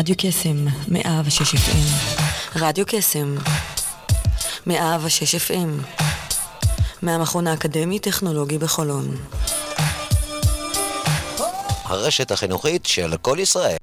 רדיו קסם, מאה ושש FM. רדיו קסם, מאה ושש FM. מהמכון האקדמי-טכנולוגי בחולון. הרשת החינוכית של כל ישראל.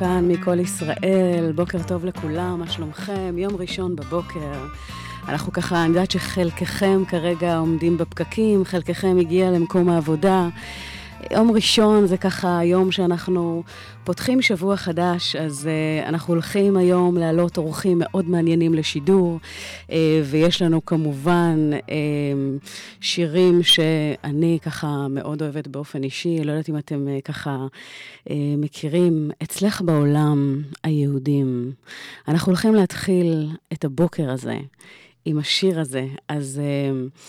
כאן מכל ישראל, בוקר טוב לכולם, מה שלומכם? יום ראשון בבוקר. אנחנו ככה, אני יודעת שחלקכם כרגע עומדים בפקקים, חלקכם הגיע למקום העבודה. יום ראשון זה ככה יום שאנחנו פותחים שבוע חדש, אז uh, אנחנו הולכים היום להעלות אורחים מאוד מעניינים לשידור, uh, ויש לנו כמובן uh, שירים שאני ככה מאוד אוהבת באופן אישי, לא יודעת אם אתם uh, ככה uh, מכירים, אצלך בעולם היהודים. אנחנו הולכים להתחיל את הבוקר הזה. עם השיר הזה. אז uh,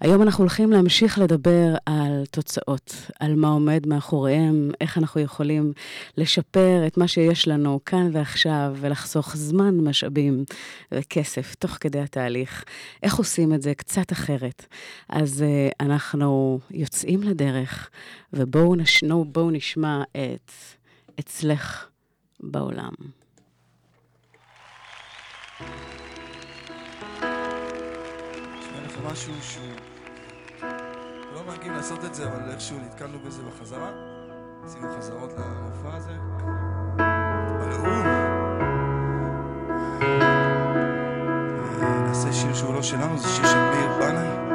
היום אנחנו הולכים להמשיך לדבר על תוצאות, על מה עומד מאחוריהם, איך אנחנו יכולים לשפר את מה שיש לנו כאן ועכשיו ולחסוך זמן, משאבים וכסף תוך כדי התהליך. איך עושים את זה קצת אחרת. אז uh, אנחנו יוצאים לדרך, ובואו נשנו, בואו נשמע את אצלך בעולם. משהו שהוא לא מרגיל לעשות את זה, אבל איכשהו נתקלנו בזה בחזרה. עשינו חזרות למופע הזה. הוא... אה, נעשה שיר שהוא לא שלנו, זה שיר של מאיר בנאי.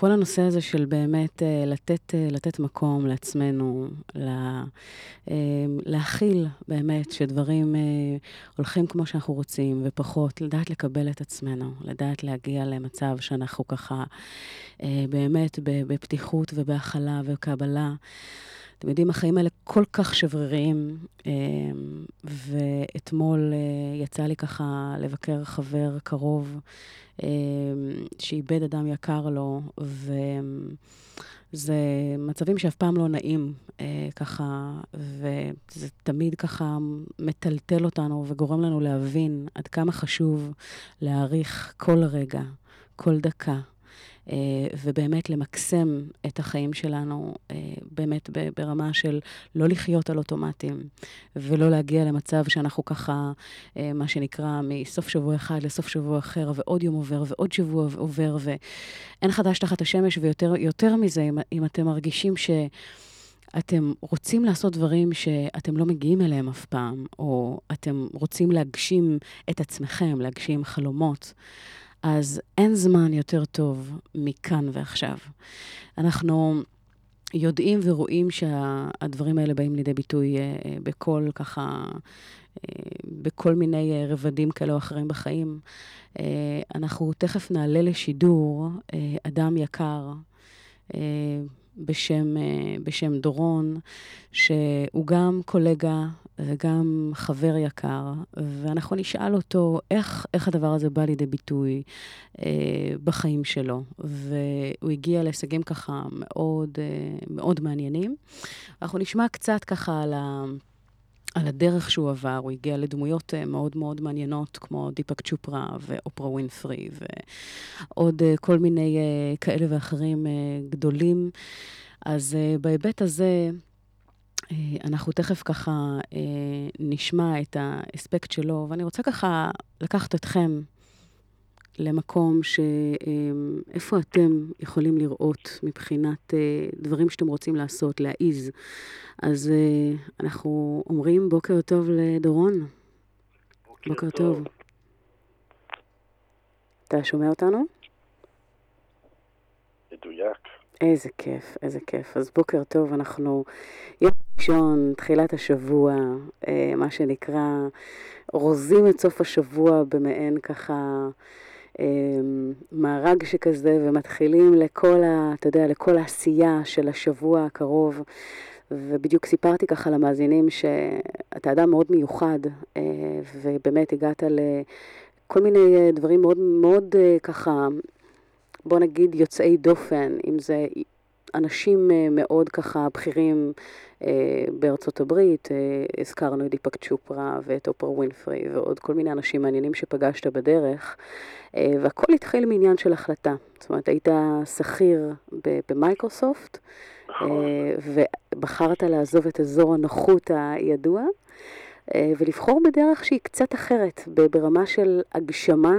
כל הנושא הזה של באמת uh, לתת, uh, לתת מקום לעצמנו, לה, uh, להכיל באמת שדברים הולכים כמו שאנחנו רוצים, ופחות לדעת לקבל את עצמנו, לדעת להגיע למצב שאנחנו ככה באמת בפתיחות ובהכלה וקבלה. אתם יודעים, החיים האלה כל כך שבריריים, ואתמול יצא לי ככה לבקר חבר קרוב שאיבד אדם יקר לו, וזה מצבים שאף פעם לא נעים אה, ככה, וזה תמיד ככה מטלטל אותנו וגורם לנו להבין עד כמה חשוב להעריך כל רגע, כל דקה. אה, ובאמת למקסם את החיים שלנו, אה, באמת ברמה של לא לחיות על אוטומטים, ולא להגיע למצב שאנחנו ככה, אה, מה שנקרא, מסוף שבוע אחד לסוף שבוע אחר, ועוד יום עובר, ועוד שבוע עובר, ואין חדש תחת השמש, ויותר מזה, אם, אם אתם מרגישים ש... אתם רוצים לעשות דברים שאתם לא מגיעים אליהם אף פעם, או אתם רוצים להגשים את עצמכם, להגשים חלומות, אז אין זמן יותר טוב מכאן ועכשיו. אנחנו יודעים ורואים שהדברים האלה באים לידי ביטוי אה, בכל ככה, אה, בכל מיני רבדים כאלה או אחרים בחיים. אה, אנחנו תכף נעלה לשידור אדם יקר. בשם, בשם דורון, שהוא גם קולגה וגם חבר יקר, ואנחנו נשאל אותו איך, איך הדבר הזה בא לידי ביטוי אה, בחיים שלו. והוא הגיע להישגים ככה מאוד, אה, מאוד מעניינים. אנחנו נשמע קצת ככה על ה... על הדרך שהוא עבר, הוא הגיע לדמויות אה, מאוד מאוד מעניינות, כמו דיפק צ'ופרה ואופרה ווינפרי, ועוד אה, כל מיני אה, כאלה ואחרים גדולים. אז בהיבט הזה, אנחנו תכף ככה נשמע את האספקט שלו, ואני רוצה ככה לקחת אתכם למקום ש... אה, איפה אתם יכולים לראות מבחינת דברים שאתם רוצים לעשות, להעיז. אז אנחנו אומרים בוקר טוב לדורון. בוקר, בוקר טוב. טוב. אתה שומע אותנו? מדויק. איזה כיף, איזה כיף. אז בוקר טוב, אנחנו יום ראשון, תחילת השבוע, אה, מה שנקרא, אורזים את סוף השבוע במעין ככה אה, מארג שכזה, ומתחילים לכל, ה, אתה יודע, לכל העשייה של השבוע הקרוב. ובדיוק סיפרתי ככה למאזינים שאתה אדם מאוד מיוחד, אה, ובאמת הגעת לכל מיני דברים מאוד מאוד ככה בוא נגיד, יוצאי דופן, אם זה אנשים אה, מאוד ככה בכירים אה, בארצות הברית, אה, הזכרנו את דיפק צ'ופרה ואת אופרה ווינפרי ועוד כל מיני אנשים מעניינים שפגשת בדרך, והכל התחיל מעניין של החלטה. זאת אומרת, היית שכיר במייקרוסופט, נכון. ובחרת לעזוב את אזור הנוחות הידוע, ולבחור בדרך שהיא קצת אחרת, ברמה של הגשמה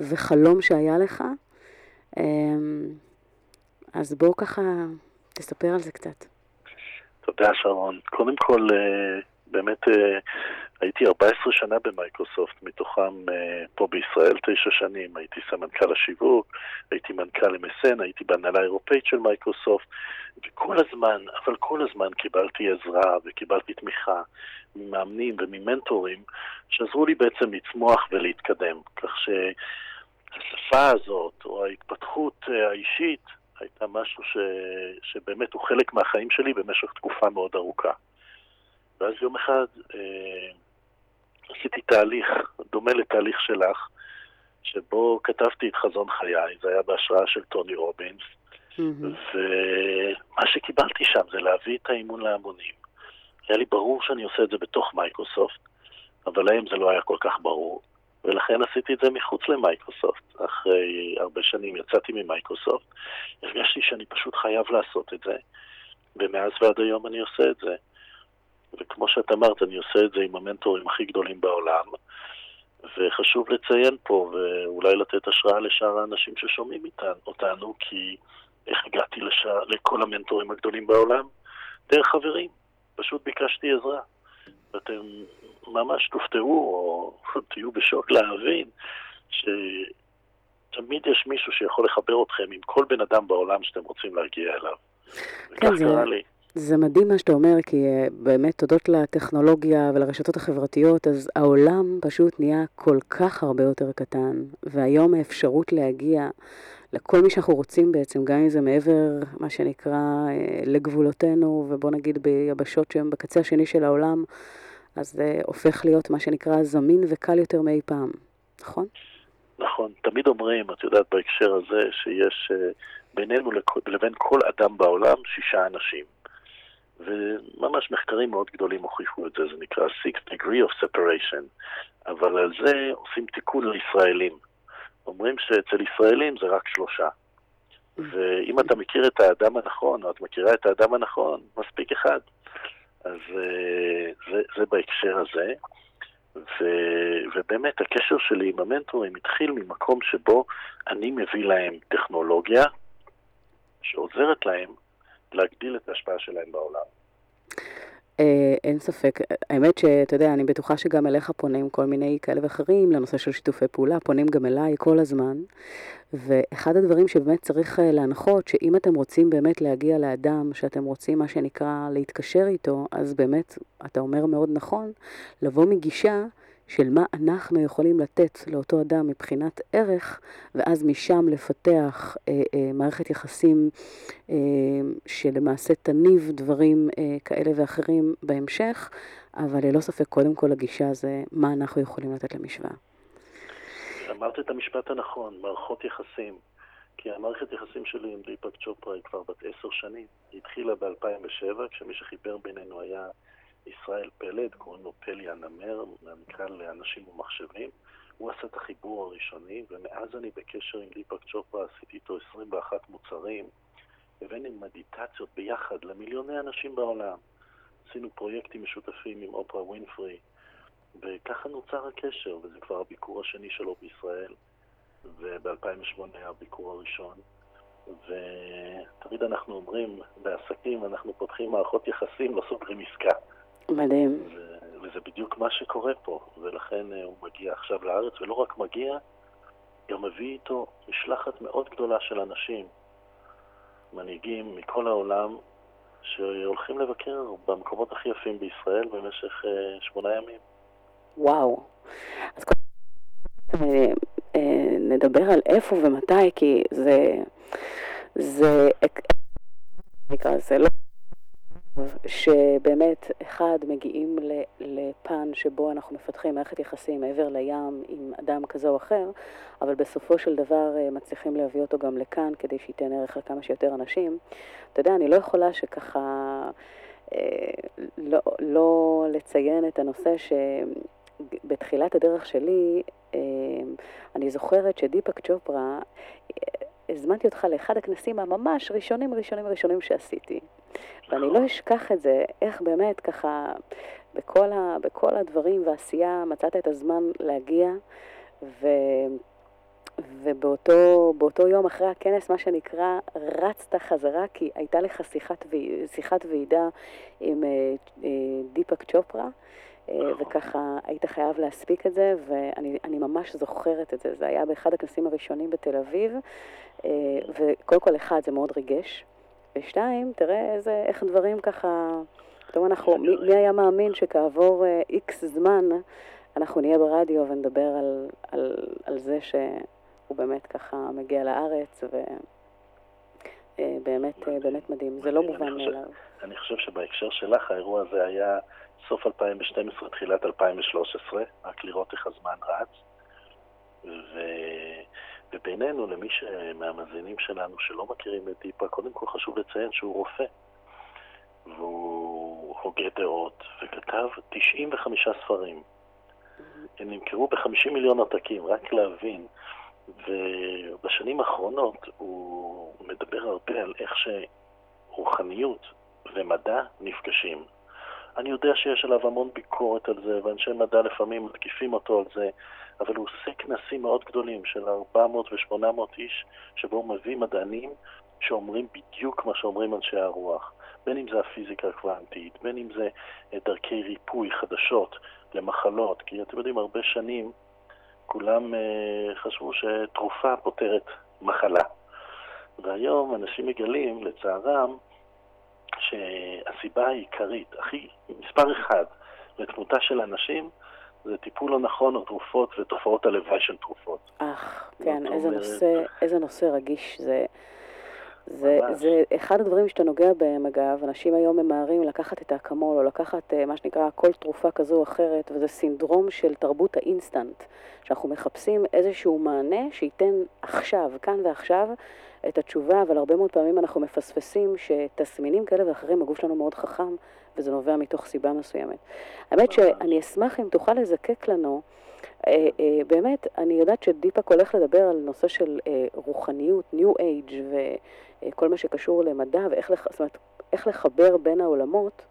וחלום שהיה לך. אז בואו ככה, תספר על זה קצת. תודה, שרון. קודם כל, אה, באמת אה, הייתי 14 שנה במייקרוסופט, מתוכם אה, פה בישראל תשע שנים. הייתי סמנכ"ל השיווק, הייתי מנכ"ל MSN, הייתי בהנהלה האירופאית של מייקרוסופט, וכל הזמן, אבל כל הזמן קיבלתי עזרה וקיבלתי תמיכה ממאמנים וממנטורים שעזרו לי בעצם לצמוח ולהתקדם. כך ש... השפה הזאת, או ההתפתחות האישית, הייתה משהו ש... שבאמת הוא חלק מהחיים שלי במשך תקופה מאוד ארוכה. ואז יום אחד אה, עשיתי תהליך דומה לתהליך שלך, שבו כתבתי את חזון חיי, זה היה בהשראה של טוני רובינס, אמ-המ. ומה שקיבלתי שם זה להביא את האימון להמונים. היה לי ברור שאני עושה את זה בתוך מייקרוסופט, אבל להם זה לא היה כל כך ברור. ולכן עשיתי את זה מחוץ למייקרוסופט. אחרי הרבה שנים יצאתי ממייקרוסופט, הרגשתי שאני פשוט חייב לעשות את זה, ומאז ועד היום אני עושה את זה. וכמו שאת אמרת, אני עושה את זה עם המנטורים הכי גדולים בעולם, וחשוב לציין פה, ואולי לתת השראה לשאר האנשים ששומעים אותנו, כי איך הגעתי לשאר, לכל המנטורים הגדולים בעולם? דרך חברים. פשוט ביקשתי עזרה. ואתם ממש תופתעו או תהיו בשוק להבין שתמיד יש מישהו שיכול לחבר אתכם עם כל בן אדם בעולם שאתם רוצים להגיע אליו. כן, זה, זה מדהים מה שאתה אומר, כי uh, באמת תודות לטכנולוגיה ולרשתות החברתיות, אז העולם פשוט נהיה כל כך הרבה יותר קטן, והיום האפשרות להגיע לכל מי שאנחנו רוצים בעצם, גם אם זה מעבר, מה שנקרא, uh, לגבולותינו, ובוא נגיד ביבשות שהן בקצה השני של העולם, אז זה uh, הופך להיות מה שנקרא זמין וקל יותר מאי פעם, נכון? נכון, תמיד אומרים, את יודעת בהקשר הזה, שיש uh, בינינו לבין כל אדם בעולם שישה אנשים. וממש מחקרים מאוד גדולים הוכיחו את זה, זה נקרא Six Degree of Separation, אבל על זה עושים תיקון לישראלים. אומרים שאצל ישראלים זה רק שלושה. ואם אתה מכיר את האדם הנכון, או את מכירה את האדם הנכון, מספיק אחד. אז אה, זה, זה בהקשר הזה. ו, ובאמת הקשר שלי עם המנטורים התחיל ממקום שבו אני מביא להם טכנולוגיה שעוזרת להם להגדיל את ההשפעה שלהם בעולם. אה, אין ספק. האמת שאתה יודע, אני בטוחה שגם אליך פונים כל מיני כאלה ואחרים לנושא של שיתופי פעולה, פונים גם אליי כל הזמן. ואחד הדברים שבאמת צריך אה, להנחות, שאם אתם רוצים באמת להגיע לאדם שאתם רוצים, מה שנקרא, להתקשר איתו, אז באמת, אתה אומר מאוד נכון, לבוא מגישה של מה אנחנו יכולים לתת לאותו אדם מבחינת ערך, ואז משם לפתח אה, אה, מערכת יחסים אה, שלמעשה תניב דברים אה, כאלה ואחרים בהמשך, אבל ללא ספק, קודם כל הגישה זה מה אנחנו יכולים לתת למשוואה. אמרת את המשפט הנכון, מערכות יחסים. כי המערכת יחסים שלי עם דיפק צ'ופרה היא כבר בת עשר שנים. היא התחילה ב-2007, כשמי שחיבר בינינו היה ישראל פלד, קוראים לו פלי הנמר, מהמקרא לאנשים ומחשבים. הוא עשה את החיבור הראשוני, ומאז אני בקשר עם דיפק צ'ופרה, עשיתי איתו 21 מוצרים, הבאנו מדיטציות ביחד למיליוני אנשים בעולם. עשינו פרויקטים משותפים עם אופרה ווינפרי, וככה נוצר הקשר, וזה כבר הביקור השני שלו בישראל, וב-2008 היה הביקור הראשון. ותמיד אנחנו אומרים, בעסקים אנחנו פותחים מערכות יחסים, לא סוגרים עסקה. מדהים. וזה בדיוק מה שקורה פה, ולכן אה, הוא מגיע עכשיו לארץ, ולא רק מגיע, גם מביא איתו משלחת מאוד גדולה של אנשים, מנהיגים מכל העולם, שהולכים לבקר במקומות הכי יפים בישראל במשך uh, שמונה ימים. וואו. אז קודם uh, uh, נדבר על איפה ומתי, כי זה... זה... נקרא, זה לא... שבאמת, אחד, מגיעים לפן שבו אנחנו מפתחים מערכת יחסים מעבר לים עם אדם כזה או אחר, אבל בסופו של דבר אה, מצליחים להביא אותו גם לכאן כדי שייתן ערך לכמה שיותר אנשים. אתה יודע, אני לא יכולה שככה אה, לא, לא לציין את הנושא שבתחילת הדרך שלי, אה, אני זוכרת שדיפק צ'ופרה, הזמנתי אותך לאחד הכנסים הממש ראשונים ראשונים ראשונים שעשיתי. ואני לא אשכח את זה, איך באמת ככה בכל, ה, בכל הדברים והעשייה מצאת את הזמן להגיע, ו, ובאותו יום אחרי הכנס, מה שנקרא, רצת חזרה, כי הייתה לך שיחת, שיחת ועידה עם אה, אה, דיפק צ'ופרה. אה, וככה היית חייב להספיק את זה, ואני ממש זוכרת את זה. זה היה באחד הכנסים הראשונים בתל אביב, וקודם כל, אחד, זה מאוד ריגש, ושתיים, תראה איזה, איך דברים ככה... פתאום אנחנו, מי, מי היה מאמין שכעבור איקס uh, זמן אנחנו נהיה ברדיו ונדבר על, על, על זה שהוא באמת ככה מגיע לארץ, ובאמת uh, באמת מדהים. זה לא מובן מאליו. אני חושב שבהקשר שלך האירוע הזה היה סוף 2012, תחילת 2013, רק לראות איך הזמן רץ. ו... ובינינו, למי מהמאזינים שלנו שלא מכירים את דיפה, קודם כל חשוב לציין שהוא רופא. והוא הוגה דעות, וכתב 95 ספרים. הם נמכרו ב-50 מיליון עותקים, רק להבין. ובשנים האחרונות הוא מדבר הרבה על איך שרוחניות ומדע נפגשים. אני יודע שיש עליו המון ביקורת על זה, ואנשי מדע לפעמים מתקיפים אותו על זה, אבל הוא עושה כנסים מאוד גדולים של 400 ו-800 איש, שבו הוא מביא מדענים שאומרים בדיוק מה שאומרים אנשי הרוח. בין אם זה הפיזיקה הקוונטית, בין אם זה דרכי ריפוי חדשות למחלות, כי אתם יודעים, הרבה שנים כולם uh, חשבו שתרופה פותרת מחלה. והיום אנשים מגלים, לצערם, שהסיבה העיקרית, הכי, מספר אחד, לתמותה של אנשים, זה טיפול לא נכון או תרופות ותופעות הלוואי של תרופות. אך, כן, איזה, אומרת... נושא, איזה נושא רגיש זה. זה, זה אחד הדברים שאתה נוגע בהם, אגב, אנשים היום ממהרים לקחת את האקמול או לקחת אה, מה שנקרא כל תרופה כזו או אחרת, וזה סינדרום של תרבות האינסטנט, שאנחנו מחפשים איזשהו מענה שייתן עכשיו, כאן ועכשיו, את התשובה, אבל הרבה מאוד פעמים אנחנו מפספסים שתסמינים כאלה ואחרים, הגוף שלנו מאוד חכם, וזה נובע מתוך סיבה מסוימת. האמת שאני אשמח אם תוכל לזקק לנו, באמת, אני יודעת שדיפק הולך לדבר על נושא של אה, רוחניות, New Age, וכל מה שקשור למדע, ואיך לח, אומרת, לחבר בין העולמות,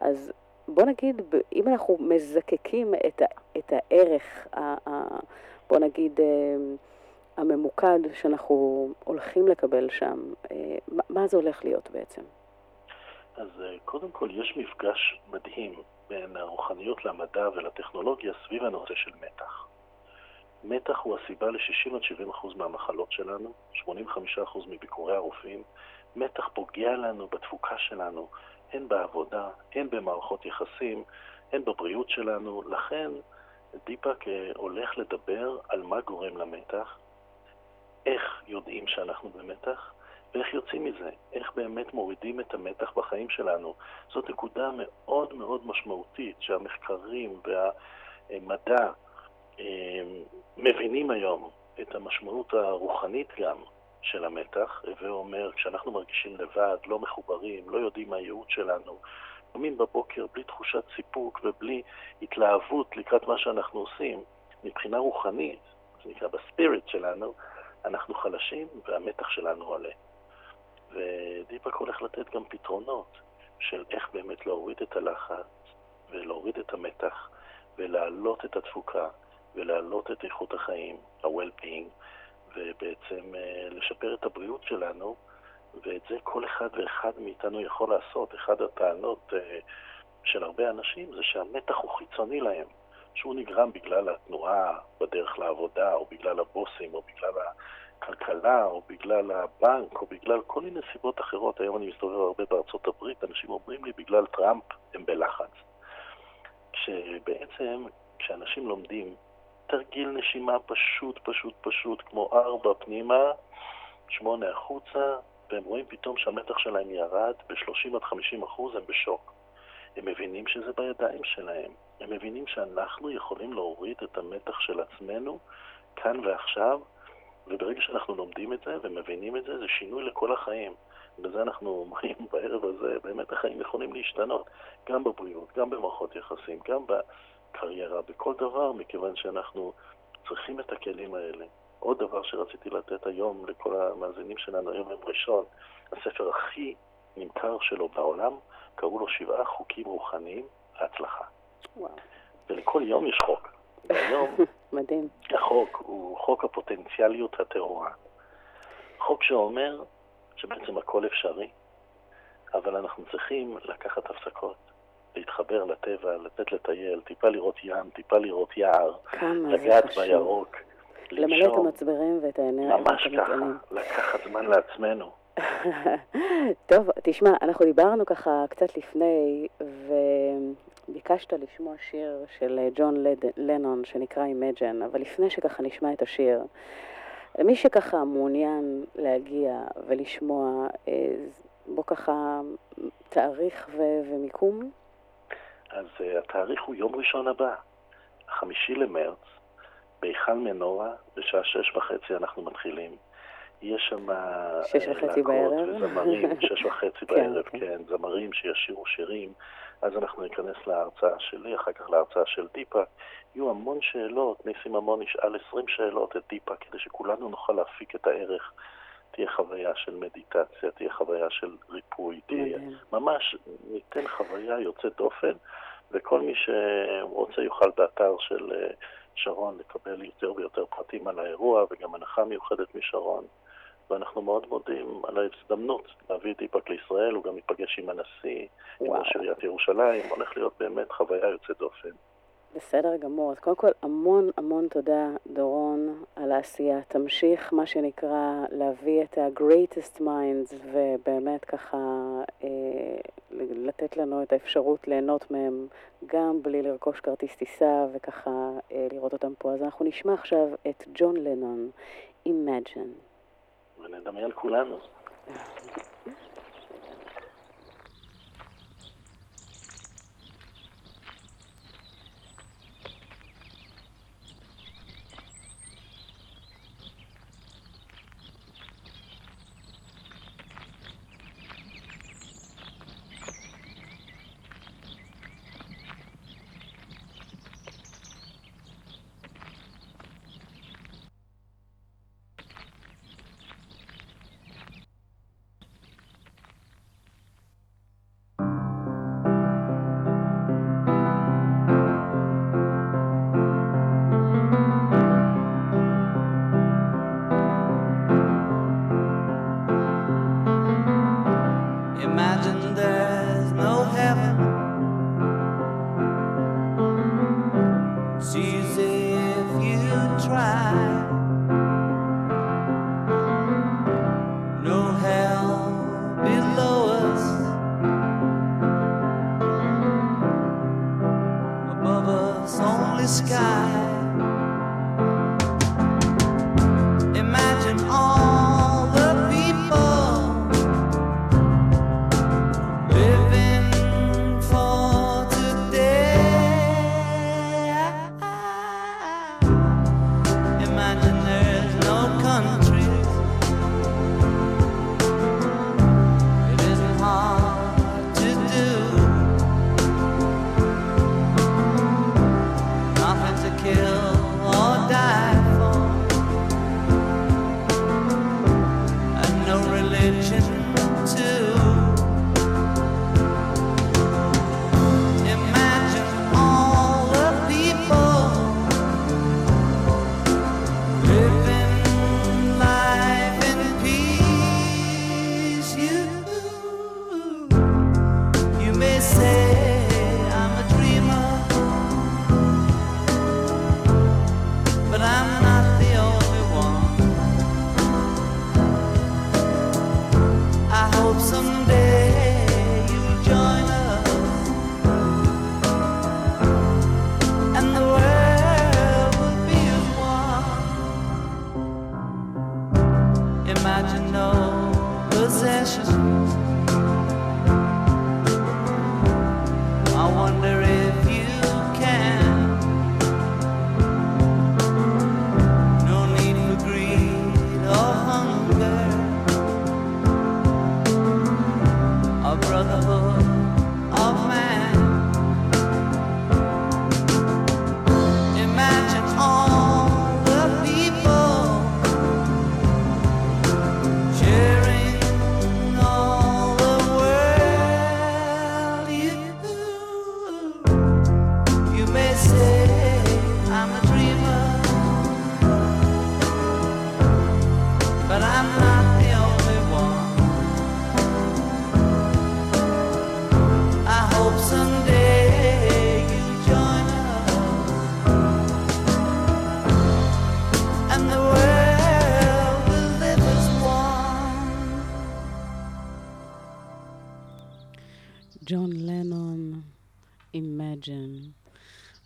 אז בוא נגיד, אם אנחנו מזקקים את, ה, את הערך, ה, ה, בוא נגיד, הממוקד שאנחנו הולכים לקבל שם, מה זה הולך להיות בעצם? אז קודם כל יש מפגש מדהים בין הרוחניות למדע ולטכנולוגיה סביב הנושא של מתח. מתח הוא הסיבה ל-60-70% מהמחלות שלנו, 85% מביקורי הרופאים. מתח פוגע לנו בתפוקה שלנו, הן בעבודה, הן במערכות יחסים, הן בבריאות שלנו. לכן דיפק אה, הולך לדבר על מה גורם למתח, איך יודעים שאנחנו במתח, ואיך יוצאים מזה, איך באמת מורידים את המתח בחיים שלנו. זאת נקודה מאוד מאוד משמעותית שהמחקרים והמדע אה, מבינים היום את המשמעות הרוחנית גם של המתח, הווה אומר, כשאנחנו מרגישים לבד, לא מחוברים, לא יודעים מה הייעוד שלנו, קמים בבוקר בלי תחושת סיפוק ובלי התלהבות לקראת מה שאנחנו עושים, מבחינה רוחנית, זה נקרא בספיריט שלנו, אנחנו חלשים והמתח שלנו עולה. ודיפק הולך לתת גם פתרונות של איך באמת להוריד את הלחץ ולהוריד את המתח ולהעלות את התפוקה ולהעלות את איכות החיים, ה-well-being, ובעצם אה, לשפר את הבריאות שלנו, ואת זה כל אחד ואחד מאיתנו יכול לעשות. אחת הטענות אה, של הרבה אנשים זה שהמתח הוא חיצוני להם, שהוא נגרם בגלל התנועה בדרך לעבודה, או בגלל הבוסים, או בגלל הכלכלה, או בגלל הבנק, או בגלל כל מיני סיבות אחרות. היום אני מסתובב הרבה בארצות הברית, אנשים אומרים לי, בגלל טראמפ הם בלחץ. כשבעצם, כשאנשים לומדים תרגיל נשימה פשוט, פשוט, פשוט, כמו ארבע פנימה, שמונה החוצה, והם רואים פתאום שהמתח שלהם ירד ב-30 עד 50 אחוז, הם בשוק. הם מבינים שזה בידיים שלהם. הם מבינים שאנחנו יכולים להוריד את המתח של עצמנו כאן ועכשיו, וברגע שאנחנו לומדים את זה ומבינים את זה, זה שינוי לכל החיים. בזה אנחנו אומרים בערב הזה, באמת החיים יכולים להשתנות, גם בבריאות, גם במערכות יחסים, גם בקריירה, בכל דבר, מכיוון שאנחנו צריכים את הכלים האלה. עוד דבר שרציתי לתת היום לכל המאזינים שלנו, היום יום ראשון, הספר הכי נמכר שלו בעולם, קראו לו שבעה חוקים רוחניים להצלחה. וואו. ולכל יום יש חוק. והיום מדהים. החוק הוא חוק הפוטנציאליות הטהורה. חוק שאומר שבעצם הכל אפשרי, אבל אנחנו צריכים לקחת הפסקות, להתחבר לטבע, לתת לטייל, טיפה לראות ים, טיפה לראות יער, לגעת בירוק, למלא את המצברים ואת האנרגיה. ממש ככה, לקחת זמן לעצמנו. טוב, תשמע, אנחנו דיברנו ככה קצת לפני, וביקשת לשמוע שיר של אה, ג'ון לנון שנקרא Imagine, אבל לפני שככה נשמע את השיר, למי שככה מעוניין להגיע ולשמוע, אה, בוא ככה תאריך ו- ומיקום. אז uh, התאריך הוא יום ראשון הבא, החמישי למרץ, בהיכל מנורה, בשעה שש וחצי אנחנו מתחילים. יש שם שש וחצי בערב. וזמרים, שש וחצי כן, בערב, כן, כן, זמרים שישירו שירים. אז אנחנו ניכנס להרצאה שלי, אחר כך להרצאה של דיפה. יהיו המון שאלות, ניסים המון ישאל 20 שאלות את דיפה, כדי שכולנו נוכל להפיק את הערך. תהיה חוויה של מדיטציה, תהיה חוויה של ריפוי, תהיה... ממש ניתן חוויה יוצאת דופן, וכל מי שרוצה יוכל באתר של אה, שרון לקבל יותר ויותר פרטים על האירוע, וגם הנחה מיוחדת משרון. ואנחנו מאוד מודים על ההזדמנות להביא את איפא"ק לישראל, הוא גם ייפגש עם הנשיא, עם וואו. ראש עיריית ירושלים, הולך להיות באמת חוויה יוצאת דופן. בסדר גמור. אז קודם כל, המון המון תודה, דורון, על העשייה. תמשיך, מה שנקרא, להביא את ה-greatest minds, ובאמת ככה אה, לתת לנו את האפשרות ליהנות מהם, גם בלי לרכוש כרטיס טיסה, וככה אה, לראות אותם פה. אז אנחנו נשמע עכשיו את ג'ון לנון, Imagine. ונדמיין כולנו. Imagine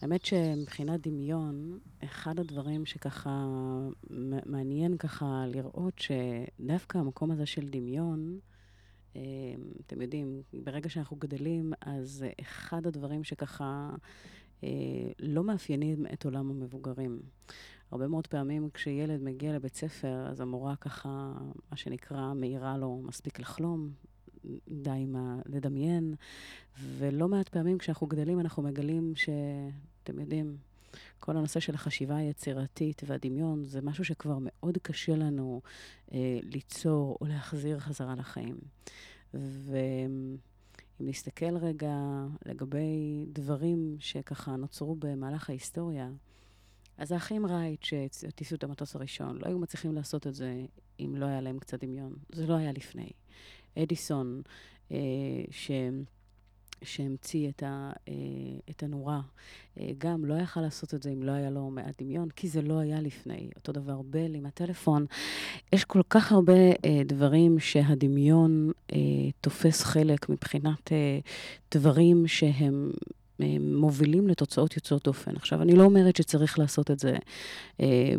האמת שמבחינת דמיון, אחד הדברים שככה מעניין ככה לראות שדווקא המקום הזה של דמיון, אה, אתם יודעים, ברגע שאנחנו גדלים, אז אחד הדברים שככה אה, לא מאפיינים את עולם המבוגרים. הרבה מאוד פעמים כשילד מגיע לבית ספר, אז המורה ככה, מה שנקרא, מעירה לו מספיק לחלום, די עם ה... לדמיין, ולא מעט פעמים כשאנחנו גדלים אנחנו מגלים שאתם יודעים, כל הנושא של החשיבה היצירתית והדמיון זה משהו שכבר מאוד קשה לנו אה, ליצור או להחזיר חזרה לחיים. ואם נסתכל רגע לגבי דברים שככה נוצרו במהלך ההיסטוריה, אז האחים רייט שהטיסו את המטוס הראשון לא היו מצליחים לעשות את זה אם לא היה להם קצת דמיון. זה לא היה לפני. אדיסון, אה, ש... שהמציא את, ה, אה, את הנורה, אה, גם לא יכל לעשות את זה אם לא היה לו מעט דמיון, כי זה לא היה לפני. אותו דבר בל עם הטלפון. יש כל כך הרבה אה, דברים שהדמיון תופס חלק מבחינת דברים שהם מובילים לתוצאות יוצאות דופן. עכשיו, אני לא אומרת שצריך לעשות את זה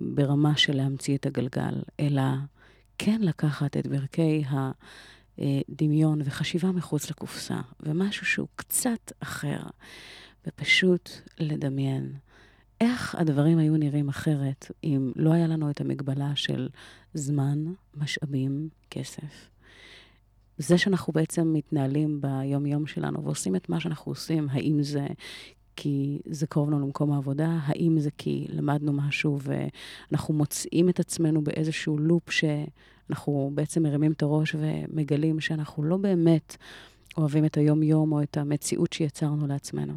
ברמה של להמציא את הגלגל, אלא כן לקחת את ברכי ה... אה, דמיון וחשיבה מחוץ לקופסה, ומשהו שהוא קצת אחר, ופשוט לדמיין איך הדברים היו נראים אחרת אם לא היה לנו את המגבלה של זמן, משאבים, כסף. זה שאנחנו בעצם מתנהלים ביום-יום שלנו ועושים את מה שאנחנו עושים, האם זה כי זה קרוב לנו למקום העבודה, האם זה כי למדנו משהו ואנחנו מוצאים את עצמנו באיזשהו לופ שאנחנו בעצם מרימים את הראש ומגלים שאנחנו לא באמת אוהבים את היום-יום או את המציאות שיצרנו לעצמנו.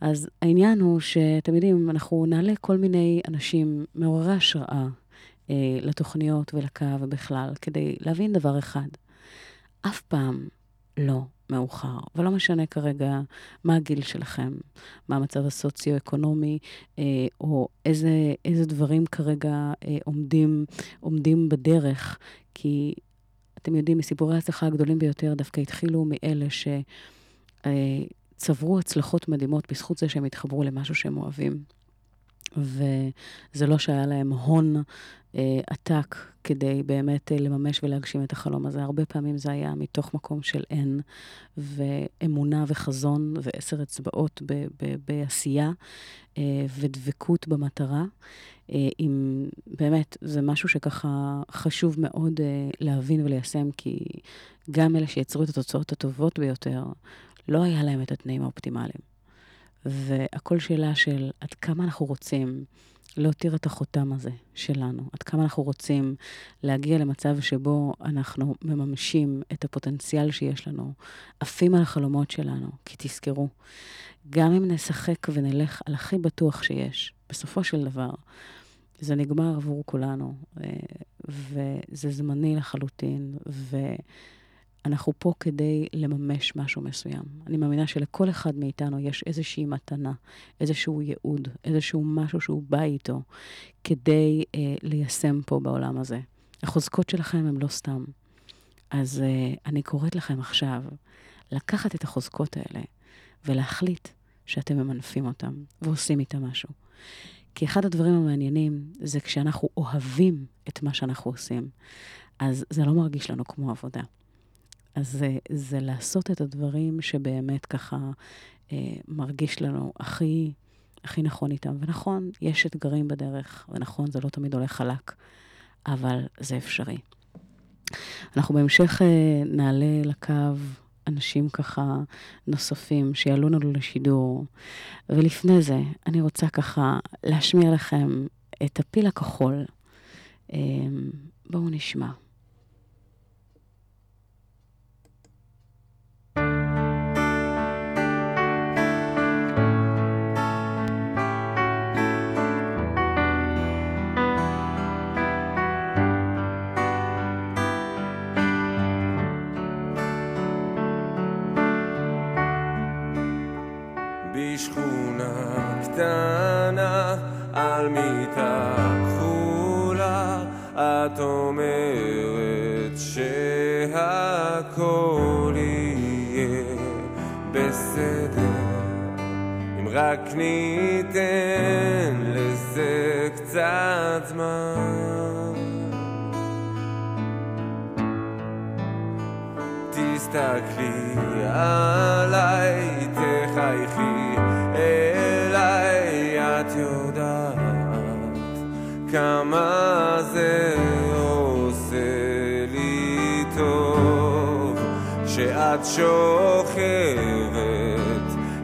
אז העניין הוא שאתם יודעים, אנחנו נעלה כל מיני אנשים מעוררי השראה אה, לתוכניות ולקו ובכלל, כדי להבין דבר אחד. אף פעם לא מאוחר, ולא משנה כרגע מה הגיל שלכם, מה המצב הסוציו-אקונומי, אה, או איזה, איזה דברים כרגע אה, עומדים, עומדים בדרך, כי אתם יודעים, מסיפורי ההצלחה הגדולים ביותר דווקא התחילו מאלה שצברו אה, הצלחות מדהימות בזכות זה שהם התחברו למשהו שהם אוהבים. וזה לא שהיה להם הון אה, עתק כדי באמת אה, לממש ולהגשים את החלום הזה. הרבה פעמים זה היה מתוך מקום של אין, ואמונה וחזון ועשר אצבעות ב- ב- בעשייה אה, ודבקות במטרה. אה, אם באמת, זה משהו שככה חשוב מאוד אה, להבין וליישם, כי גם אלה שיצרו את התוצאות הטובות ביותר, לא היה להם את התנאים האופטימליים. והכל שאלה של עד כמה אנחנו רוצים להותיר את החותם הזה שלנו, עד כמה אנחנו רוצים להגיע למצב שבו אנחנו מממשים את הפוטנציאל שיש לנו, עפים על החלומות שלנו, כי תזכרו, גם אם נשחק ונלך על הכי בטוח שיש, בסופו של דבר, זה נגמר עבור כולנו, אה, וזה זמני לחלוטין, ו... אנחנו פה כדי לממש משהו מסוים. אני מאמינה שלכל אחד מאיתנו יש איזושהי מתנה, איזשהו ייעוד, איזשהו משהו שהוא בא איתו, כדי אה, ליישם פה בעולם הזה. החוזקות שלכם הן לא סתם. אז אה, אני קוראת לכם עכשיו לקחת את החוזקות האלה ולהחליט שאתם ממנפים אותם ועושים איתם משהו. כי אחד הדברים המעניינים זה כשאנחנו אוהבים את מה שאנחנו עושים, אז זה לא מרגיש לנו כמו עבודה. אז זה, זה לעשות את הדברים שבאמת ככה אה, מרגיש לנו הכי, הכי נכון איתם. ונכון, יש אתגרים בדרך, ונכון, זה לא תמיד הולך חלק, אבל זה אפשרי. אנחנו בהמשך אה, נעלה לקו אנשים ככה נוספים שיעלו לנו לשידור, ולפני זה אני רוצה ככה להשמיע לכם את הפיל הכחול. אה, בואו נשמע. קטנה על מיטה כחולה, את אומרת שהכל יהיה בסדר, אם רק ניתן לזה קצת זמן. תסתכלי עליי, תחייכי כמה זה עושה לי טוב שאת שוכבת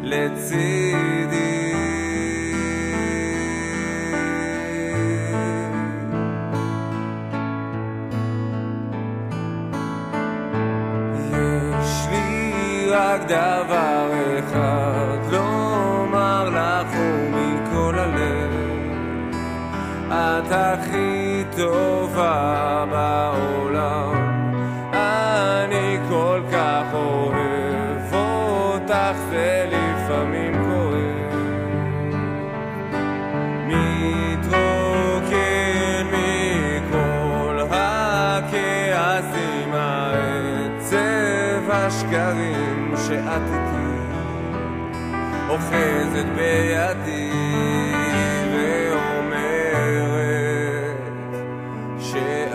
לצידי שאת איתי אוחזת בידי ואומרת שאת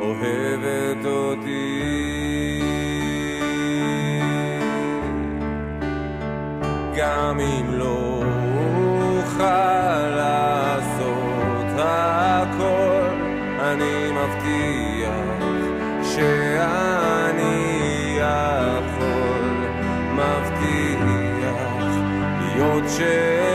אוהבת אותי. גם אם לא להיות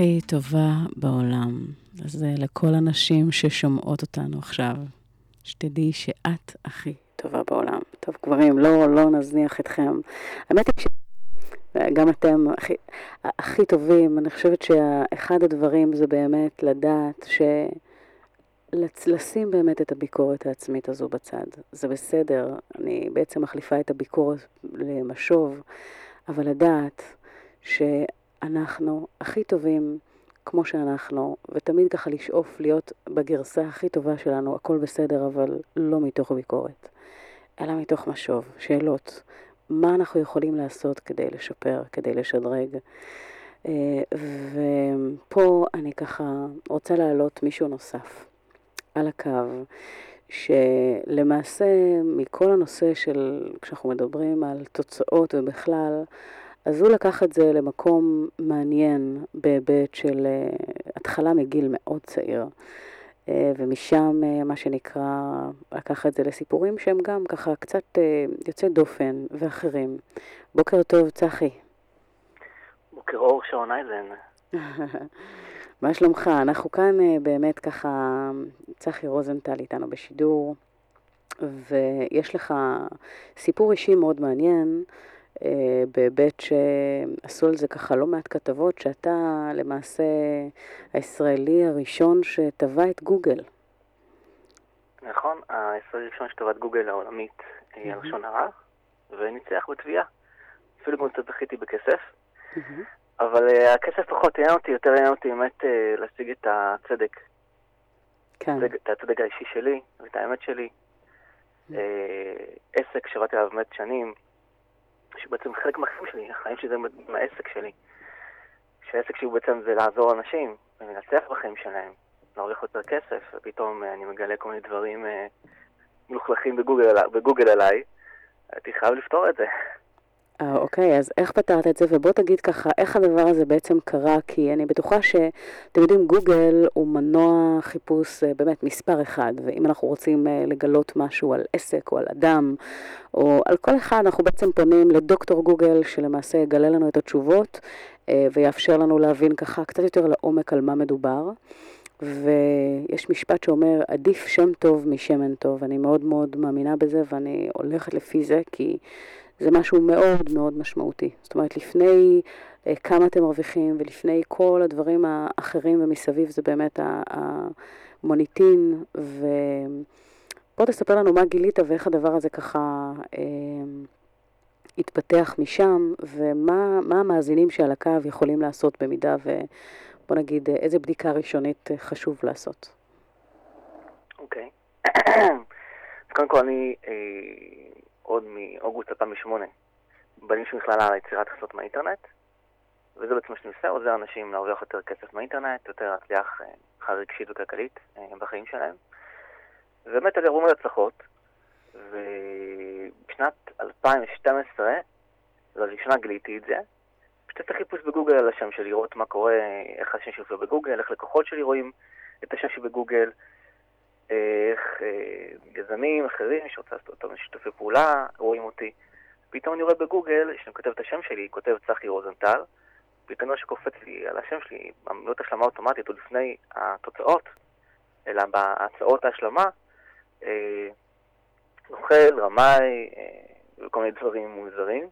הכי טובה בעולם. אז לכל הנשים ששומעות אותנו עכשיו, שתדעי שאת הכי טובה בעולם. טוב, גברים, לא, לא נזניח אתכם. האמת היא שגם אתם הכי, הכי טובים. אני חושבת שאחד הדברים זה באמת לדעת ש... לשים באמת את הביקורת העצמית הזו בצד. זה בסדר, אני בעצם מחליפה את הביקורת למשוב, אבל לדעת שאנחנו הכי טובים כמו שאנחנו, ותמיד ככה לשאוף להיות בגרסה הכי טובה שלנו, הכל בסדר, אבל לא מתוך ביקורת, אלא מתוך משוב, שאלות. מה אנחנו יכולים לעשות כדי לשפר, כדי לשדרג? אה, ופה אני ככה רוצה להעלות מישהו נוסף על הקו, שלמעשה מכל הנושא של, כשאנחנו מדברים על תוצאות ובכלל, אז הוא לקח את זה למקום מעניין בהיבט של אה, התחלה מגיל מאוד צעיר. אה, ומשם, אה, מה שנקרא, לקח את זה לסיפורים שהם גם ככה קצת יוצאי דופן ואחרים. בוקר טוב, צחי. בוקר אור שעון אייזן. מה שלומך? אנחנו כאן באמת ככה, צחי רוזנטל איתנו בשידור, ויש לך סיפור אישי מאוד מעניין, בהיבט שעשו על זה ככה לא מעט כתבות, שאתה למעשה הישראלי הראשון שטבע את גוגל. נכון, הישראלי הראשון שטבעת גוגל העולמית הראשון ערך, וניצח בתביעה. אפילו גם קצת זכיתי בכסף. אבל uh, הכסף פחות עניין אותי, יותר עניין אותי באמת להשיג את הצדק. כן. את הצדק האישי שלי ואת האמת שלי. עסק שעבדתי עליו באמת שנים, שבעצם חלק מהחיים שלי, החיים שלי זה מהעסק שלי. שהעסק שלי בעצם זה לעזור לאנשים ולנצח בחיים שלהם, להרוויח יותר כסף, ופתאום אה, אני מגלה כל מיני דברים אה, מלוכלכים בגוגל, בגוגל עליי, הייתי חייב לפתור את זה. אה, אוקיי, אז איך פתרת את זה? ובוא תגיד ככה, איך הדבר הזה בעצם קרה? כי אני בטוחה שאתם יודעים, גוגל הוא מנוע חיפוש אה, באמת מספר אחד, ואם אנחנו רוצים אה, לגלות משהו על עסק או על אדם, או על כל אחד, אנחנו בעצם פונים לדוקטור גוגל, שלמעשה יגלה לנו את התשובות, ויאפשר לנו להבין ככה קצת יותר לעומק על מה מדובר. ויש משפט שאומר, עדיף שם טוב משמן טוב. אני מאוד מאוד מאמינה בזה, ואני הולכת לפי זה, כי זה משהו מאוד מאוד משמעותי. זאת אומרת, לפני אה, כמה אתם מרוויחים ולפני כל הדברים האחרים ומסביב, זה באמת המוניטין. ובוא תספר לנו מה גילית ואיך הדבר הזה ככה אה, התפתח משם, ומה המאזינים שעל הקו יכולים לעשות במידה ו... בוא נגיד, איזה בדיקה ראשונית חשוב לעשות? אוקיי. Okay. קודם כל, אני אה, עוד מאוגוסט 2008 בנים של מכללה על יצירת הכנסות מהאינטרנט, וזה בעצם מה שאני עושה, עוזר אנשים להרוויח יותר כסף מהאינטרנט, יותר להצליח מבחינה אה, רגשית וכלכלית אה, בחיים שלהם. ובאמת אלה על הצלחות, ובשנת 2012 לראשונה גיליתי את זה, פשוט עושה חיפוש בגוגל על השם שלי, לראות מה קורה, איך השם שלי בגוגל, איך לקוחות שלי רואים את השם שלי בגוגל, איך אה, יזמים אחרים שרוצה לעשות אותם שיתופי פעולה, רואים אותי. פתאום אני רואה בגוגל, כשאני כותב את השם שלי, כותב צחי רוזנטל, פתאום שקופץ לי על השם שלי, במילות השלמה אוטומטית, עוד לפני התוצאות, אלא בהצעות ההשלמה, אה, נוכל, רמאי אה, וכל מיני דברים מוזרים.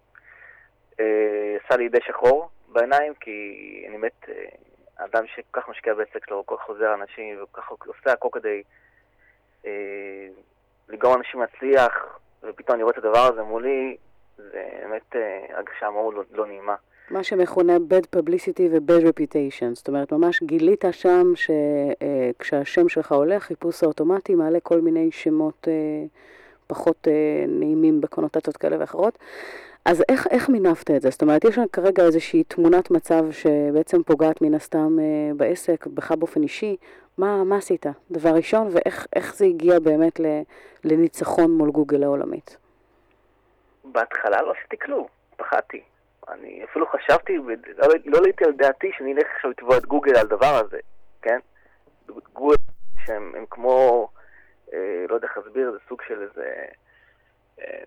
אה, עשה לי די שחור בעיניים, כי אני באמת אה, אדם שכל כך משקיע בעסק שלו, כל כך חוזר אנשים, וכל כך עושה הכל כדי אה, לגרום אנשים להצליח, ופתאום רואה את הדבר הזה מולי, זה באמת הרגשה מאוד לא, לא נעימה. מה שמכונה bad publicity ו-bad reputation, זאת אומרת, ממש גילית שם שכשהשם שלך עולה, חיפוש האוטומטי מעלה כל מיני שמות פחות נעימים בקונוטציות כאלה ואחרות. אז איך, איך מינפת את זה? זאת אומרת, יש לנו כרגע איזושהי תמונת מצב שבעצם פוגעת מן הסתם אה, בעסק, בך באופן אישי. מה, מה עשית? דבר ראשון, ואיך זה הגיע באמת לניצחון מול גוגל העולמית? בהתחלה לא עשיתי כלום, פחדתי. אני אפילו חשבתי, לא, לא הייתי על דעתי שאני אלך עכשיו לתבוע את גוגל על הדבר הזה, כן? גוגל שהם כמו, אה, לא יודע איך להסביר, זה סוג של איזה... אה,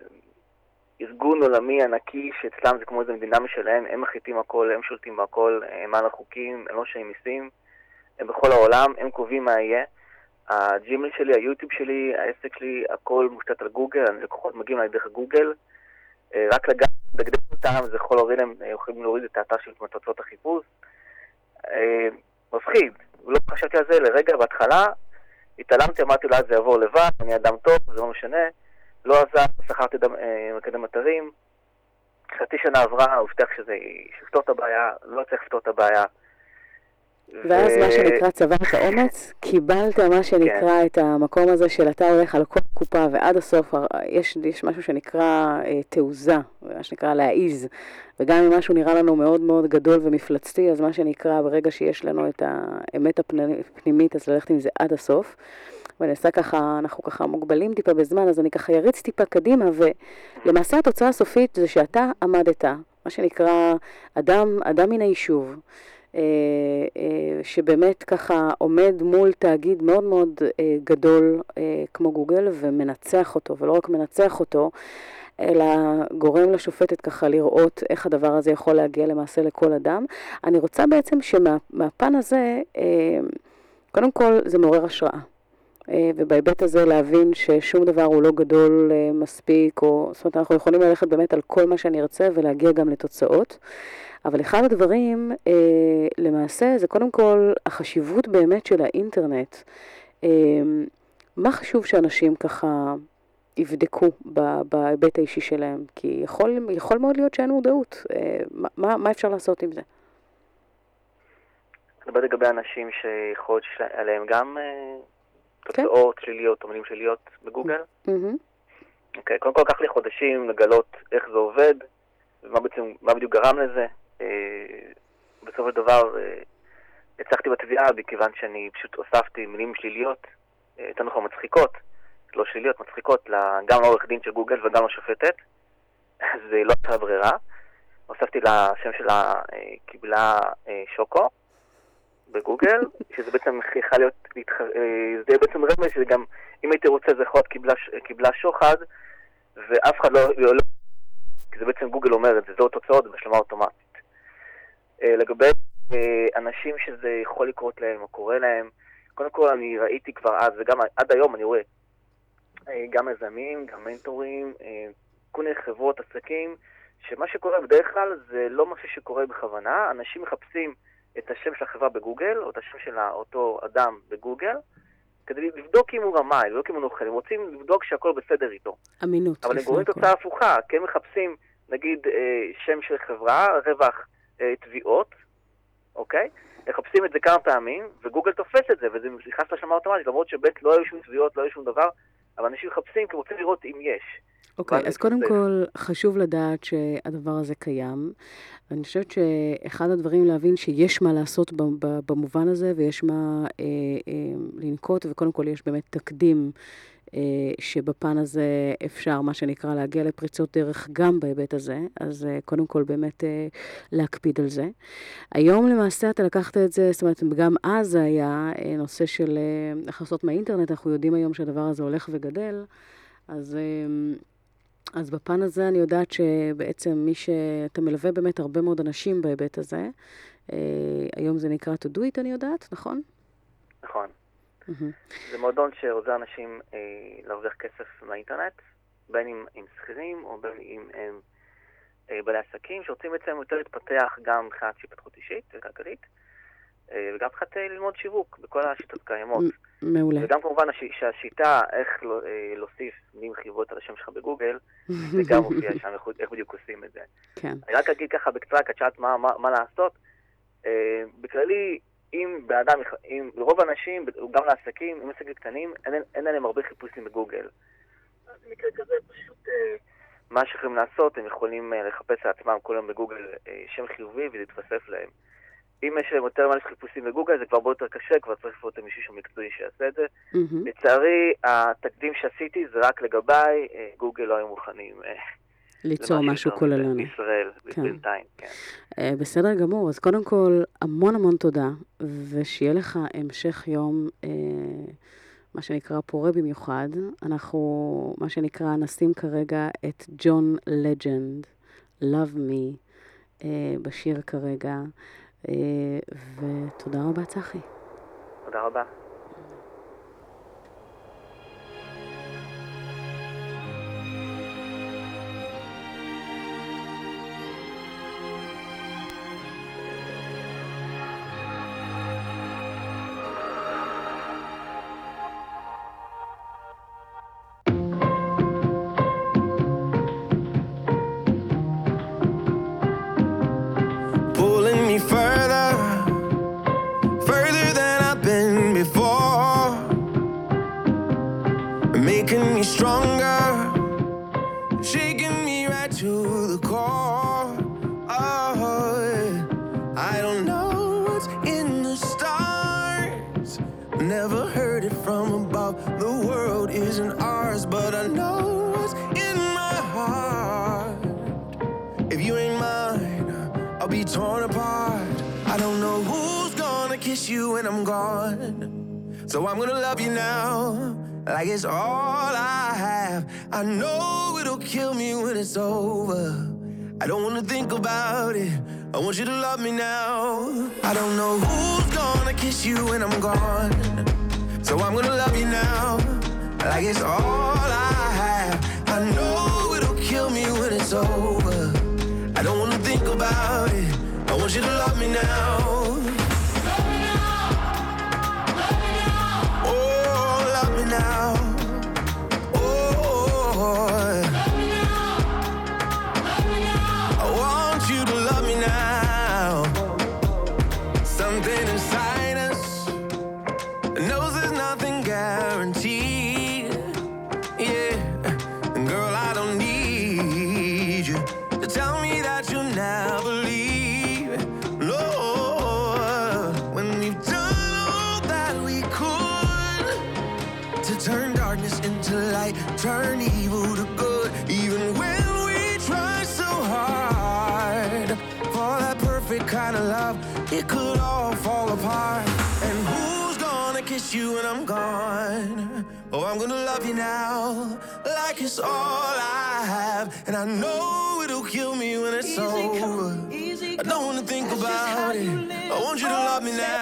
ארגון עולמי ענקי שאצלם זה כמו איזה מדינה משלהם, הם מחליטים הכל, הם שולטים בהכל, הם על החוקים, הם לא משלמים מיסים, הם בכל העולם, הם קובעים מה יהיה. הג'ימל שלי, היוטיוב שלי, העסק שלי, הכל מושתת על גוגל, הלקוחות מגיעים אליי דרך גוגל. אה, רק לגעת, לדגדג אותם, זה יכול להוריד להם, אה, יכולים להוריד את האתר של תוצאות החיפוש. אה, מפחיד, לא חשבתי על זה לרגע בהתחלה, התעלמתי, אמרתי אולי זה יעבור לבד, אני אדם טוב, זה לא משנה. לא עזר, שכרתי מקדם אתרים. חצי שנה עברה, הוא הבטיח שזה יפתור את הבעיה, לא צריך לפתור את הבעיה. ואז ו... מה שנקרא צברת אומץ, קיבלת מה שנקרא כן. את המקום הזה של אתה הולך על כל קופה ועד הסוף, יש, יש משהו שנקרא אה, תעוזה, מה שנקרא להעיז, וגם אם משהו נראה לנו מאוד מאוד גדול ומפלצתי, אז מה שנקרא ברגע שיש לנו את האמת הפנימית, אז ללכת עם זה עד הסוף. ואני עושה ככה, אנחנו ככה מוגבלים טיפה בזמן, אז אני ככה אריץ טיפה קדימה, ולמעשה התוצאה הסופית זה שאתה עמדת, מה שנקרא אדם, אדם מן היישוב. אה, אה, שבאמת ככה עומד מול תאגיד מאוד מאוד אה, גדול כמו גוגל ומנצח אותו, ולא רק מנצח אותו, אלא גורם לשופטת ככה לראות איך הדבר הזה יכול להגיע למעשה לכל אדם. אני רוצה בעצם שמהפן הזה, קודם כל זה מעורר השראה. אה, ובהיבט הזה להבין ששום דבר הוא לא גדול מספיק, או זאת אומרת, אנחנו יכולים ללכת באמת על כל מה שאני ארצה ולהגיע גם לתוצאות. אבל אחד הדברים, אה, למעשה, זה קודם כל החשיבות באמת של האינטרנט. מה חשוב שאנשים ככה יבדקו בהיבט האישי שלהם? כי יכול, יכול מאוד להיות שאין מודעות. מה, מה אפשר לעשות עם זה? אני מדבר לגבי אנשים שיכול להיות שיש עליהם גם תוצאות כן. שליליות או מילים שליליות בגוגל. אוקיי, קודם כל לקח לי חודשים לגלות איך זה עובד, ומה בדיוק גרם לזה. אה, בסופו של דבר אה, הצלחתי בתביעה מכיוון שאני פשוט הוספתי מילים שליליות, אה, יותר נכון מצחיקות, לא שליליות, מצחיקות, גם לעורך דין של גוגל וגם לשופטת, אז לא הייתה ברירה. הוספתי לשם שלה, קיבלה שוקו בגוגל, שזה בעצם יכול להיות, זה בעצם רמז שגם אם הייתי רוצה זה יכול להיות קיבלה, שוחד, ואף אחד לא, לא כי זה בעצם גוגל אומר את זה, זהו תוצאות בהשלמה אוטומטית. אה, לגבי אה, אנשים שזה יכול לקרות להם או קורה להם, קודם כל אני ראיתי כבר אז, וגם עד היום אני רואה, אה, גם יזמים, גם מנטורים, כל מיני חברות, עסקים, שמה שקורה בדרך כלל זה לא משהו שקורה בכוונה, אנשים מחפשים את השם של החברה בגוגל, או את השם של אותו אדם בגוגל, כדי לבדוק אם הוא רמאי, לבדוק אם הוא נוכל, הם רוצים לבדוק שהכל בסדר איתו. אמינות. אבל הם גורמים תוצאה הפוכה, כי הם מחפשים, נגיד, שם של חברה, רווח תביעות, אוקיי? מחפשים את זה כמה פעמים, וגוגל תופס את זה, וזה נכנס לשמה אוטומטית, למרות שבאמת לא היו שום תביעות, לא היו שום דבר, אבל אנשים מחפשים כי רוצים לראות אם יש. אוקיי, okay, אז קודם כל חשוב לדעת שהדבר הזה קיים, ואני חושבת שאחד הדברים להבין שיש מה לעשות במובן הזה ויש מה אה, אה, לנקוט, וקודם כל יש באמת תקדים אה, שבפן הזה אפשר, מה שנקרא, להגיע לפריצות דרך גם בהיבט הזה, אז אה, קודם כל באמת אה, להקפיד על זה. היום למעשה אתה לקחת את זה, זאת אומרת, גם אז זה היה אה, נושא של אה, הכנסות מהאינטרנט, אנחנו יודעים היום שהדבר הזה הולך וגדל, אז... אה, אז בפן הזה אני יודעת שבעצם מי שאתה מלווה באמת הרבה מאוד אנשים בהיבט הזה. אה, היום זה נקרא to do it, אני יודעת, נכון? נכון. Mm-hmm. זה מועדון שעוזר אנשים אה, להרוויח כסף מהאינטרנט, בין אם עם שכירים או בין אם הם אה, בעלי עסקים שרוצים בעצם יותר להתפתח גם מבחינת התפתחות אישית וכלכלית. אה, וגם התחלתי ללמוד שיווק בכל השיטות הקיימות. מעולה. וגם כמובן שהשיטה, איך לא, אה, להוסיף מילים חיובות על השם שלך בגוגל, זה גם מופיע שם, איך בדיוק עושים את זה. כן. אני רק אגיד ככה בקצרה, כי את שאלת מה, מה, מה לעשות. אה, בכללי, אם באדם, אם לרוב האנשים, גם לעסקים, אם עסקים קטנים, אין, אין להם הרבה חיפושים בגוגל. אז במקרה כזה פשוט... מה שיכולים לעשות, הם יכולים לחפש לעצמם כל יום בגוגל שם חיובי ולהתווסף להם. אם יש להם יותר מלא חיפושים בגוגל, זה כבר הרבה יותר קשה, כבר צריך לפחות מישהו שהוא מקצועי שיעשה את זה. Mm-hmm. לצערי, התקדים שעשיתי זה רק לגביי, אה, גוגל לא היו מוכנים. ליצור משהו כוללני. בישראל, כן. בינתיים, כן. Uh, בסדר גמור, אז קודם כל, המון המון תודה, ושיהיה לך המשך יום, uh, מה שנקרא פורה במיוחד. אנחנו, מה שנקרא, נשים כרגע את ג'ון לג'נד, Love Me, uh, בשיר כרגע. ותודה רבה, צחי. תודה רבה. should love me now. Love me now. Oh, love me now. Oh, Love me now. I want you to love me now. Something inside. It's all I have. And I know it'll kill me when it's over. I don't wanna think about it. I want you to love me now.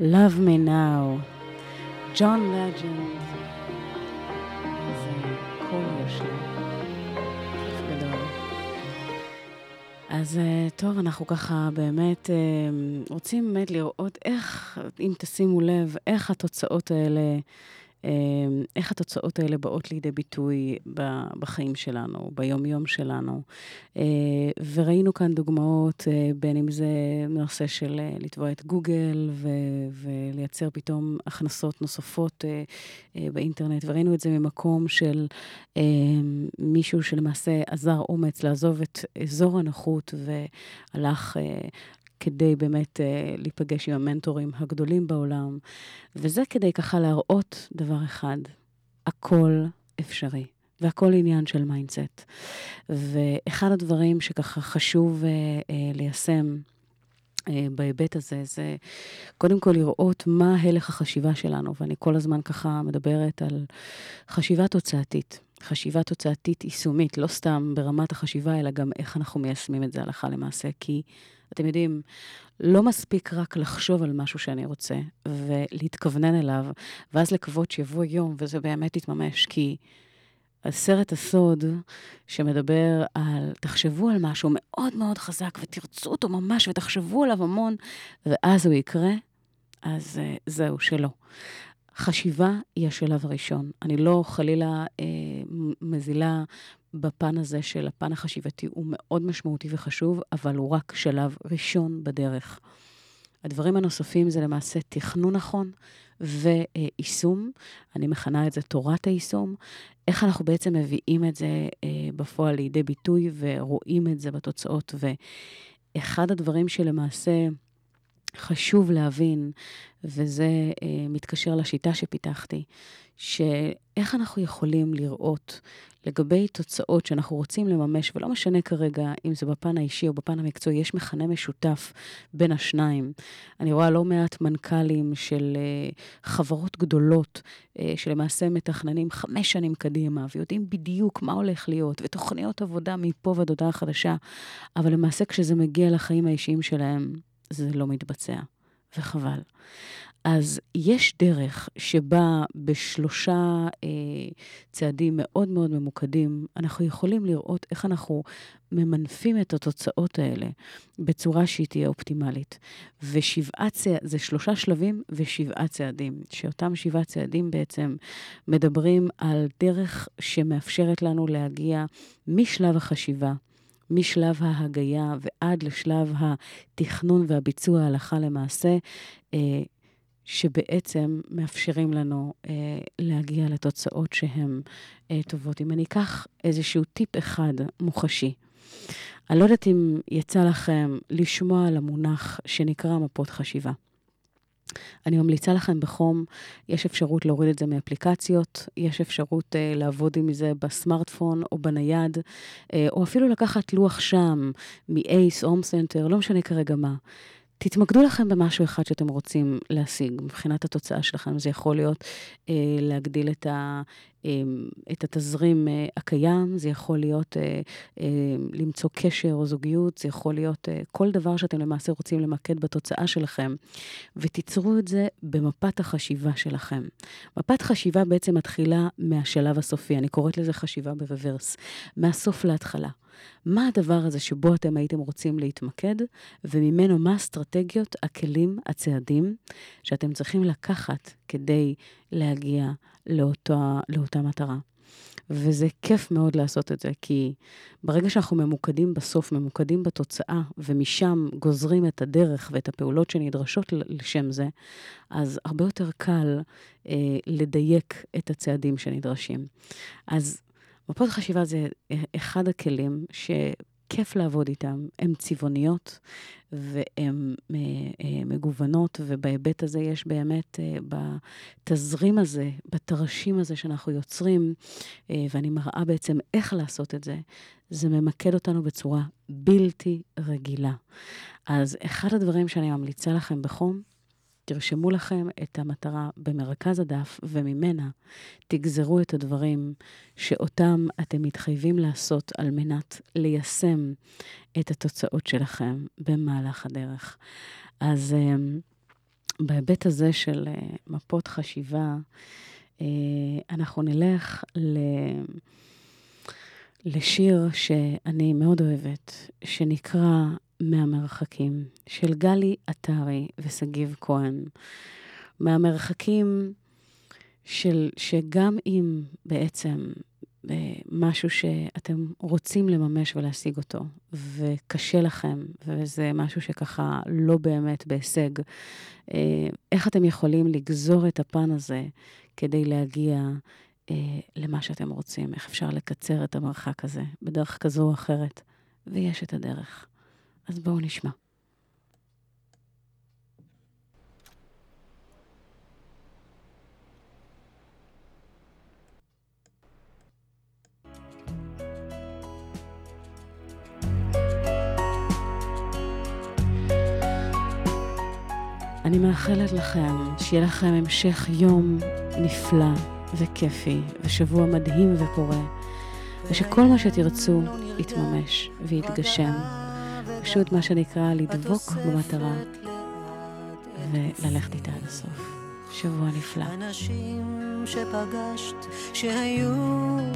Love me now. כיף גדול. אז אה, טוב, אנחנו ככה באמת אה, רוצים באמת לראות איך, אם תשימו לב, איך התוצאות האלה, איך התוצאות האלה באות לידי ביטוי בחיים שלנו, ביום-יום שלנו. אה, וראינו כאן דוגמאות, אה, בין אם זה נושא של אה, לתבוע את גוגל ו- ולייצר פתאום הכנסות נוספות באינטרנט, וראינו את זה ממקום של מישהו שלמעשה אזר אומץ לעזוב את אזור הנוחות והלך כדי באמת אה, להיפגש עם המנטורים הגדולים בעולם, וזה כדי ככה להראות דבר אחד, הכל אפשרי. והכל עניין של mindset. ואחד הדברים שככה חשוב אה, אה, ליישם אה, בהיבט הזה, זה קודם כל לראות מה הלך החשיבה שלנו, ואני כל הזמן ככה מדברת על חשיבה תוצאתית. חשיבה תוצאתית יישומית, לא סתם ברמת החשיבה, אלא גם איך אנחנו מיישמים את זה הלכה למעשה. כי, אתם יודעים, לא מספיק רק לחשוב על משהו שאני רוצה ולהתכוונן אליו, ואז לקוות שיבוא יום וזה באמת יתממש, כי הסרט הסוד שמדבר על, תחשבו על משהו מאוד מאוד חזק ותרצו אותו ממש ותחשבו עליו המון, ואז הוא יקרה, אז uh, זהו, שלא. חשיבה היא השלב הראשון. אני לא חלילה אה, מזילה בפן הזה של הפן החשיבתי, הוא מאוד משמעותי וחשוב, אבל הוא רק שלב ראשון בדרך. הדברים הנוספים זה למעשה תכנון נכון ויישום. אני מכנה את זה תורת היישום. איך אנחנו בעצם מביאים את זה אה, בפועל לידי ביטוי ורואים את זה בתוצאות. ואחד הדברים שלמעשה חשוב להבין, וזה אה, מתקשר לשיטה שפיתחתי, שאיך אנחנו יכולים לראות לגבי תוצאות שאנחנו רוצים לממש, ולא משנה כרגע אם זה בפן האישי או בפן המקצועי, יש מכנה משותף בין השניים. אני רואה לא מעט מנכ"לים של uh, חברות גדולות, uh, שלמעשה מתכננים חמש שנים קדימה, ויודעים בדיוק מה הולך להיות, ותוכניות עבודה מפה ועד הודעה חדשה, אבל למעשה כשזה מגיע לחיים האישיים שלהם, זה לא מתבצע, וחבל. אז יש דרך שבה בשלושה אה, צעדים מאוד מאוד ממוקדים, אנחנו יכולים לראות איך אנחנו ממנפים את התוצאות האלה בצורה שהיא תהיה אופטימלית. ושבעה צעדים, זה שלושה שלבים ושבעה צעדים, שאותם שבעה צעדים בעצם מדברים על דרך שמאפשרת לנו להגיע משלב החשיבה, משלב ההגייה ועד לשלב התכנון והביצוע הלכה למעשה, אה, שבעצם מאפשרים לנו אה, להגיע לתוצאות שהן אה, טובות. אם אני אקח איזשהו טיפ אחד מוחשי, אני לא יודעת אם יצא לכם לשמוע על המונח שנקרא מפות חשיבה. אני ממליצה לכם בחום, יש אפשרות להוריד את זה מאפליקציות, יש אפשרות אה, לעבוד עם זה בסמארטפון או בנייד, אה, או אפילו לקחת לוח שם מ-ACE, הום סנטר, לא משנה כרגע מה. תתמקדו לכם במשהו אחד שאתם רוצים להשיג מבחינת התוצאה שלכם. זה יכול להיות אה, להגדיל את, ה, אה, את התזרים אה, הקיים, זה יכול להיות אה, אה, למצוא קשר או זוגיות, זה יכול להיות אה, כל דבר שאתם למעשה רוצים למקד בתוצאה שלכם, ותיצרו את זה במפת החשיבה שלכם. מפת חשיבה בעצם מתחילה מהשלב הסופי, אני קוראת לזה חשיבה ברוורס, מהסוף להתחלה. מה הדבר הזה שבו אתם הייתם רוצים להתמקד, וממנו מה האסטרטגיות, הכלים, הצעדים שאתם צריכים לקחת כדי להגיע לאותה, לאותה מטרה. וזה כיף מאוד לעשות את זה, כי ברגע שאנחנו ממוקדים בסוף, ממוקדים בתוצאה, ומשם גוזרים את הדרך ואת הפעולות שנדרשות לשם זה, אז הרבה יותר קל אה, לדייק את הצעדים שנדרשים. אז מפות חשיבה זה אחד הכלים שכיף לעבוד איתם. הן צבעוניות והן אה, אה, מגוונות, ובהיבט הזה יש באמת, אה, בתזרים הזה, בתרשים הזה שאנחנו יוצרים, ואני מראה בעצם איך לעשות את זה, זה ממקד אותנו בצורה בלתי רגילה. אז אחד הדברים שאני ממליצה לכם בחום, תרשמו לכם את המטרה במרכז הדף, וממנה תגזרו את הדברים שאותם אתם מתחייבים לעשות על מנת ליישם את התוצאות שלכם במהלך הדרך. אז אמ, בהיבט הזה של אה, מפות חשיבה, אה, אנחנו נלך ל... לשיר שאני מאוד אוהבת, שנקרא מהמרחקים, של גלי עטרי ושגיב כהן. מהמרחקים של, שגם אם בעצם אה, משהו שאתם רוצים לממש ולהשיג אותו, וקשה לכם, וזה משהו שככה לא באמת בהישג, אה, איך אתם יכולים לגזור את הפן הזה כדי להגיע אה, למה שאתם רוצים? איך אפשר לקצר את המרחק הזה בדרך כזו או אחרת? ויש את הדרך. אז בואו נשמע. אני מאחלת לכם שיהיה לכם המשך יום נפלא וכיפי, ושבוע מדהים ופורה, ושכל מה שתרצו יתממש ויתגשם. פשוט מה שנקרא לדבוק במטרה וללכת איתה עד הסוף. שבוע נפלא. אנשים שפגשת שהיו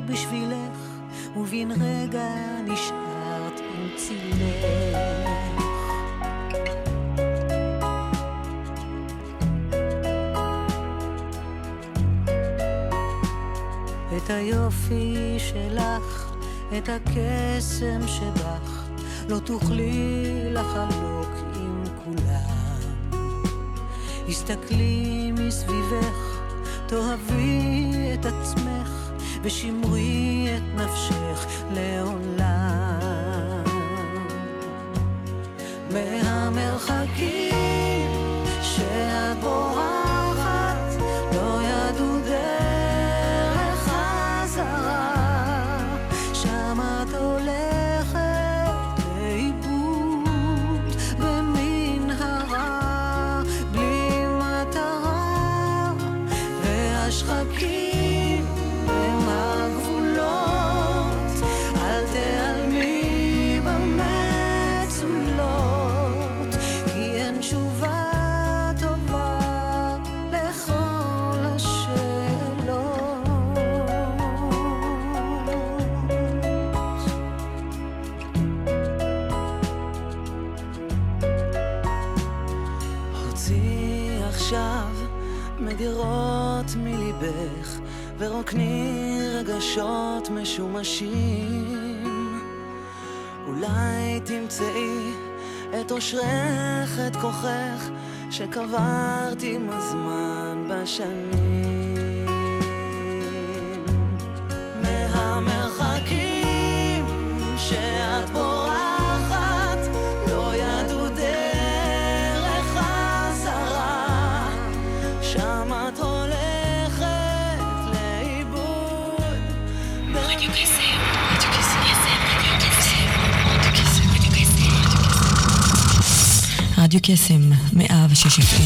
בשבילך ובן רגע נשארת עם צילך את היופי שלך, את הקסם שבך לא תוכלי לחלוק עם כולם. הסתכלי מסביבך, תאהבי את עצמך, ושמרי את נפשך לעולם. מהמרחקים שאת בורחת רגשות משומשים. אולי תמצאי את אושרך, את כוחך, שקברת עם הזמן בשנים. רדיו קסם, 106 FM